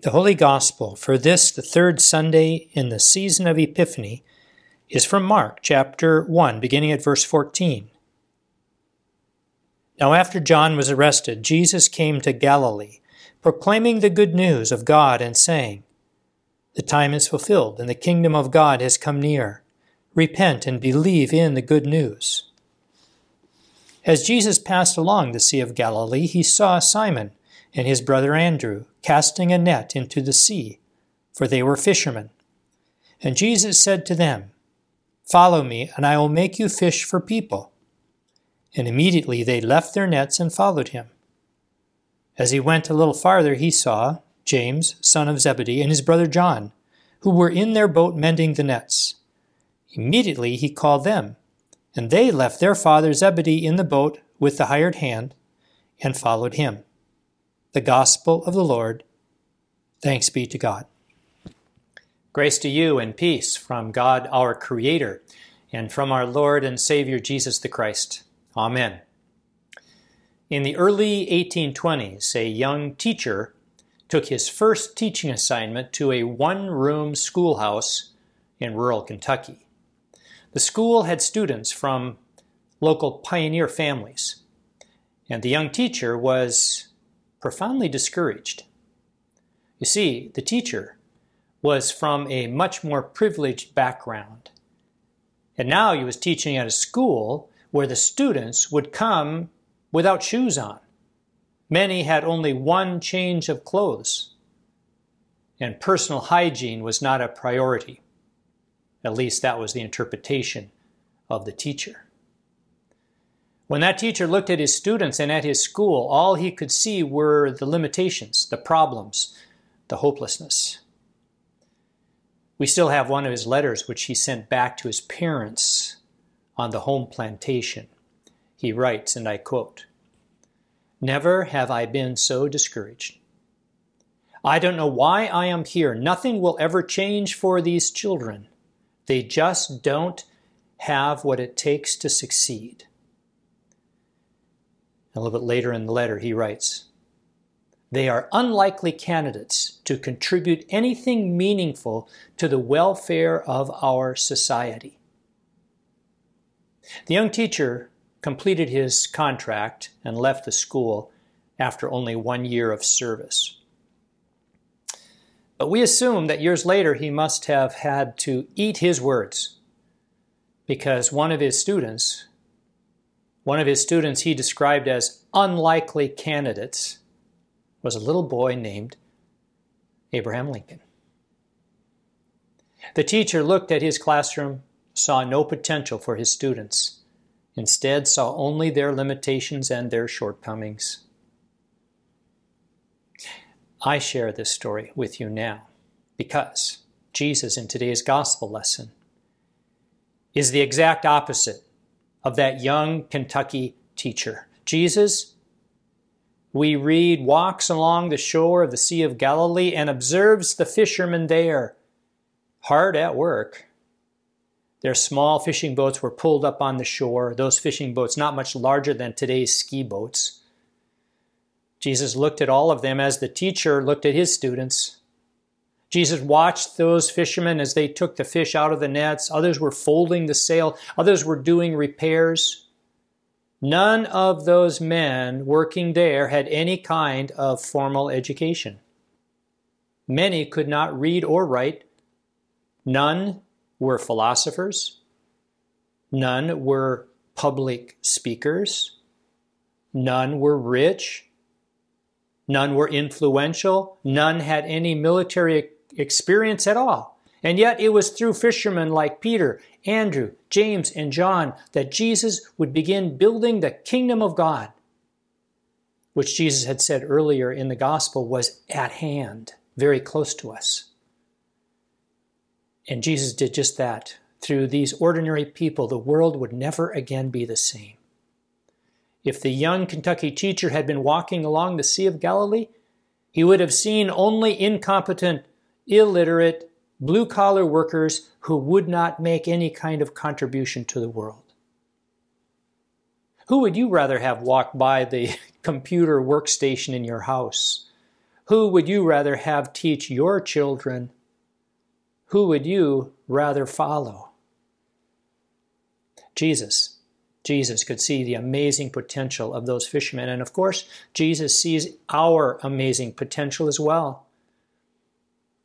The Holy Gospel for this, the third Sunday in the season of Epiphany, is from Mark chapter 1, beginning at verse 14. Now, after John was arrested, Jesus came to Galilee, proclaiming the good news of God and saying, The time is fulfilled, and the kingdom of God has come near. Repent and believe in the good news. As Jesus passed along the Sea of Galilee, he saw Simon and his brother Andrew casting a net into the sea, for they were fishermen. And Jesus said to them, Follow me, and I will make you fish for people. And immediately they left their nets and followed him. As he went a little farther, he saw James, son of Zebedee, and his brother John, who were in their boat mending the nets. Immediately he called them, and they left their father Zebedee in the boat with the hired hand and followed him the gospel of the Lord. Thanks be to God. Grace to you and peace from God our Creator and from our Lord and Savior Jesus the Christ. Amen. In the early 1820s, a young teacher took his first teaching assignment to a one room schoolhouse in rural Kentucky. The school had students from local pioneer families, and the young teacher was profoundly discouraged. You see, the teacher was from a much more privileged background. And now he was teaching at a school where the students would come without shoes on. Many had only one change of clothes, and personal hygiene was not a priority. At least that was the interpretation of the teacher. When that teacher looked at his students and at his school, all he could see were the limitations, the problems, the hopelessness. We still have one of his letters which he sent back to his parents on the home plantation. He writes, and I quote, Never have I been so discouraged. I don't know why I am here. Nothing will ever change for these children. They just don't have what it takes to succeed. A little bit later in the letter, he writes They are unlikely candidates to contribute anything meaningful to the welfare of our society. The young teacher completed his contract and left the school after only one year of service. But we assume that years later he must have had to eat his words because one of his students one of his students he described as unlikely candidates was a little boy named Abraham Lincoln. The teacher looked at his classroom, saw no potential for his students, instead, saw only their limitations and their shortcomings. I share this story with you now because Jesus, in today's gospel lesson, is the exact opposite of that young Kentucky teacher. Jesus, we read, walks along the shore of the Sea of Galilee and observes the fishermen there, hard at work. Their small fishing boats were pulled up on the shore, those fishing boats not much larger than today's ski boats. Jesus looked at all of them as the teacher looked at his students. Jesus watched those fishermen as they took the fish out of the nets. Others were folding the sail. Others were doing repairs. None of those men working there had any kind of formal education. Many could not read or write. None were philosophers. None were public speakers. None were rich. None were influential. None had any military experience at all. And yet it was through fishermen like Peter, Andrew, James, and John that Jesus would begin building the kingdom of God, which Jesus had said earlier in the gospel was at hand, very close to us. And Jesus did just that. Through these ordinary people, the world would never again be the same. If the young Kentucky teacher had been walking along the Sea of Galilee, he would have seen only incompetent illiterate, blue collar workers who would not make any kind of contribution to the world. Who would you rather have walk by the computer workstation in your house? Who would you rather have teach your children? Who would you rather follow? Jesus. Jesus could see the amazing potential of those fishermen. And of course, Jesus sees our amazing potential as well.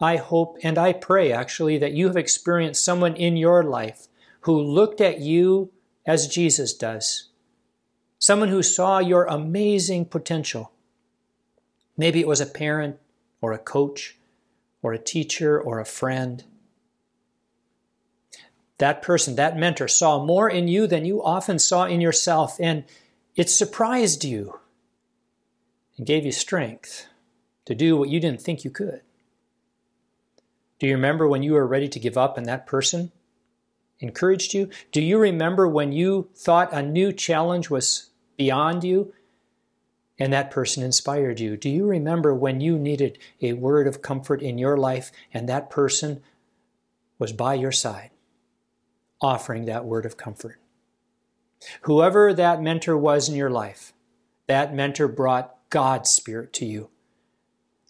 I hope and I pray actually that you have experienced someone in your life who looked at you as Jesus does. Someone who saw your amazing potential. Maybe it was a parent or a coach or a teacher or a friend. That person, that mentor, saw more in you than you often saw in yourself, and it surprised you and gave you strength to do what you didn't think you could. Do you remember when you were ready to give up and that person encouraged you? Do you remember when you thought a new challenge was beyond you and that person inspired you? Do you remember when you needed a word of comfort in your life and that person was by your side, offering that word of comfort? Whoever that mentor was in your life, that mentor brought God's Spirit to you.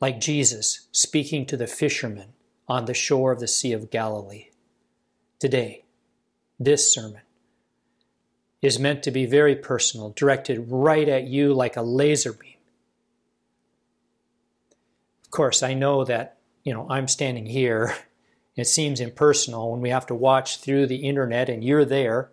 Like Jesus speaking to the fishermen on the shore of the Sea of Galilee. Today, this sermon is meant to be very personal, directed right at you like a laser beam. Of course, I know that, you know, I'm standing here. It seems impersonal when we have to watch through the internet and you're there.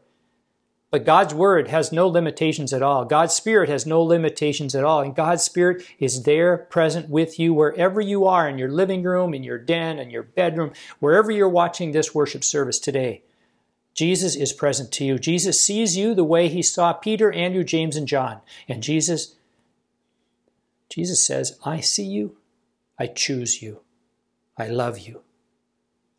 But God's Word has no limitations at all. God's Spirit has no limitations at all. And God's Spirit is there present with you wherever you are in your living room, in your den, in your bedroom, wherever you're watching this worship service today. Jesus is present to you. Jesus sees you the way he saw Peter, Andrew, James, and John. And Jesus, Jesus says, I see you, I choose you, I love you.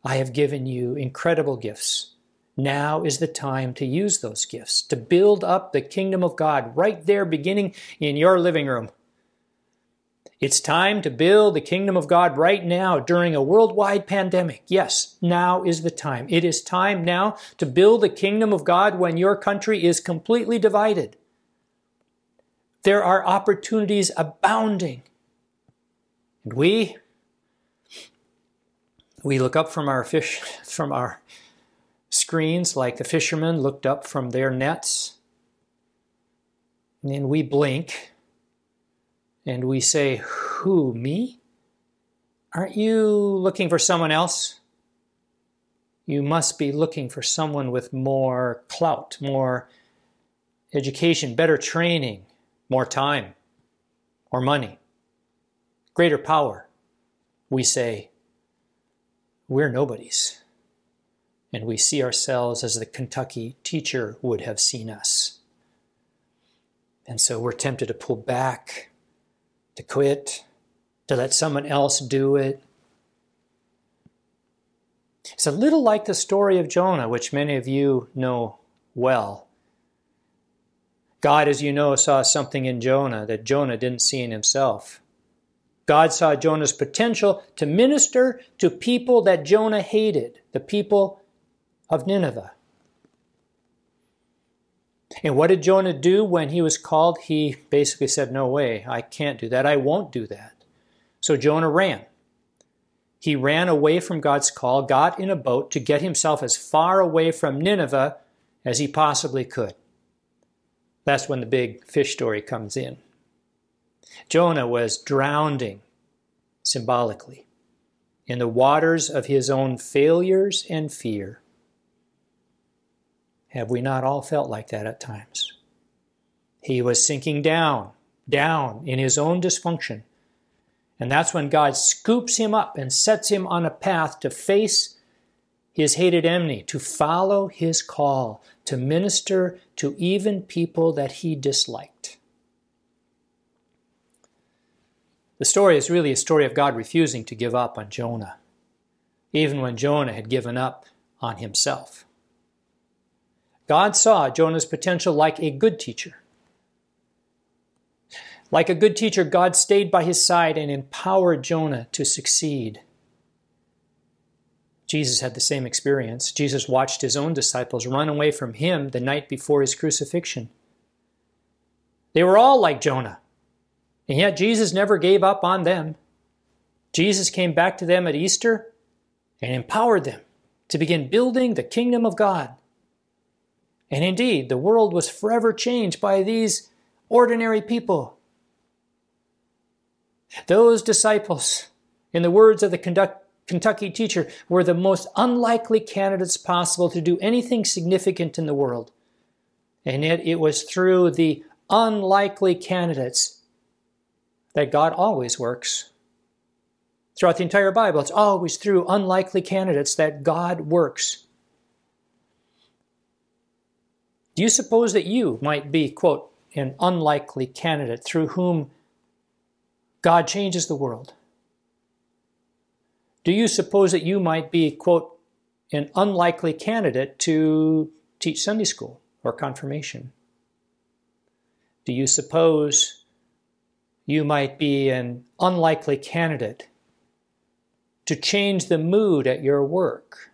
I have given you incredible gifts. Now is the time to use those gifts, to build up the kingdom of God right there, beginning in your living room. It's time to build the kingdom of God right now during a worldwide pandemic. Yes, now is the time. It is time now to build the kingdom of God when your country is completely divided. There are opportunities abounding. And we we look up from our fish from our screens like the fishermen looked up from their nets. And then we blink and we say, Who, me? Aren't you looking for someone else? You must be looking for someone with more clout, more education, better training, more time, more money, greater power. We say, We're nobodies and we see ourselves as the Kentucky teacher would have seen us. And so we're tempted to pull back, to quit, to let someone else do it. It's a little like the story of Jonah, which many of you know well. God, as you know, saw something in Jonah that Jonah didn't see in himself. God saw Jonah's potential to minister to people that Jonah hated, the people of Nineveh. And what did Jonah do when he was called? He basically said, No way, I can't do that. I won't do that. So Jonah ran. He ran away from God's call, got in a boat to get himself as far away from Nineveh as he possibly could. That's when the big fish story comes in. Jonah was drowning, symbolically, in the waters of his own failures and fear. Have we not all felt like that at times? He was sinking down, down in his own dysfunction. And that's when God scoops him up and sets him on a path to face his hated enemy, to follow his call, to minister to even people that he disliked. The story is really a story of God refusing to give up on Jonah, even when Jonah had given up on himself. God saw Jonah's potential like a good teacher. Like a good teacher, God stayed by his side and empowered Jonah to succeed. Jesus had the same experience. Jesus watched his own disciples run away from him the night before his crucifixion. They were all like Jonah, and yet Jesus never gave up on them. Jesus came back to them at Easter and empowered them to begin building the kingdom of God. And indeed, the world was forever changed by these ordinary people. Those disciples, in the words of the Kentucky teacher, were the most unlikely candidates possible to do anything significant in the world. And yet it was through the unlikely candidates that God always works. Throughout the entire Bible, it's always through unlikely candidates that God works. Do you suppose that you might be, quote, an unlikely candidate through whom God changes the world? Do you suppose that you might be, quote, an unlikely candidate to teach Sunday school or confirmation? Do you suppose you might be an unlikely candidate to change the mood at your work?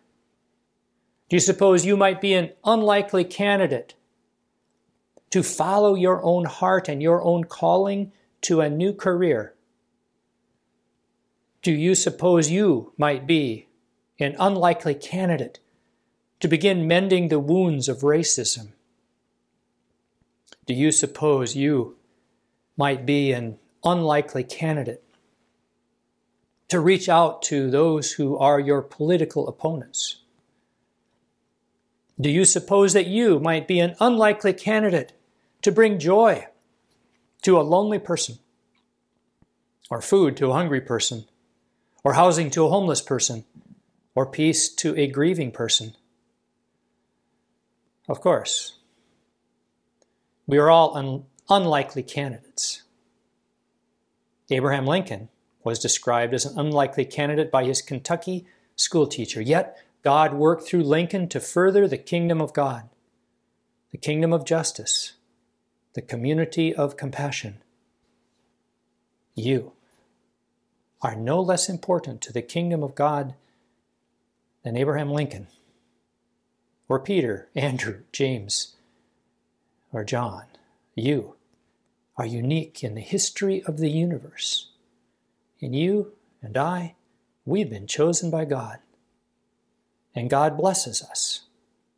Do you suppose you might be an unlikely candidate to follow your own heart and your own calling to a new career? Do you suppose you might be an unlikely candidate to begin mending the wounds of racism? Do you suppose you might be an unlikely candidate to reach out to those who are your political opponents? Do you suppose that you might be an unlikely candidate to bring joy to a lonely person, or food to a hungry person, or housing to a homeless person, or peace to a grieving person? Of course, we are all un- unlikely candidates. Abraham Lincoln was described as an unlikely candidate by his Kentucky schoolteacher, yet God worked through Lincoln to further the kingdom of God, the kingdom of justice, the community of compassion. You are no less important to the kingdom of God than Abraham Lincoln, or Peter, Andrew, James, or John. You are unique in the history of the universe. And you and I, we've been chosen by God. And God blesses us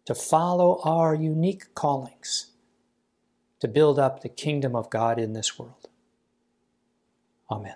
to follow our unique callings to build up the kingdom of God in this world. Amen.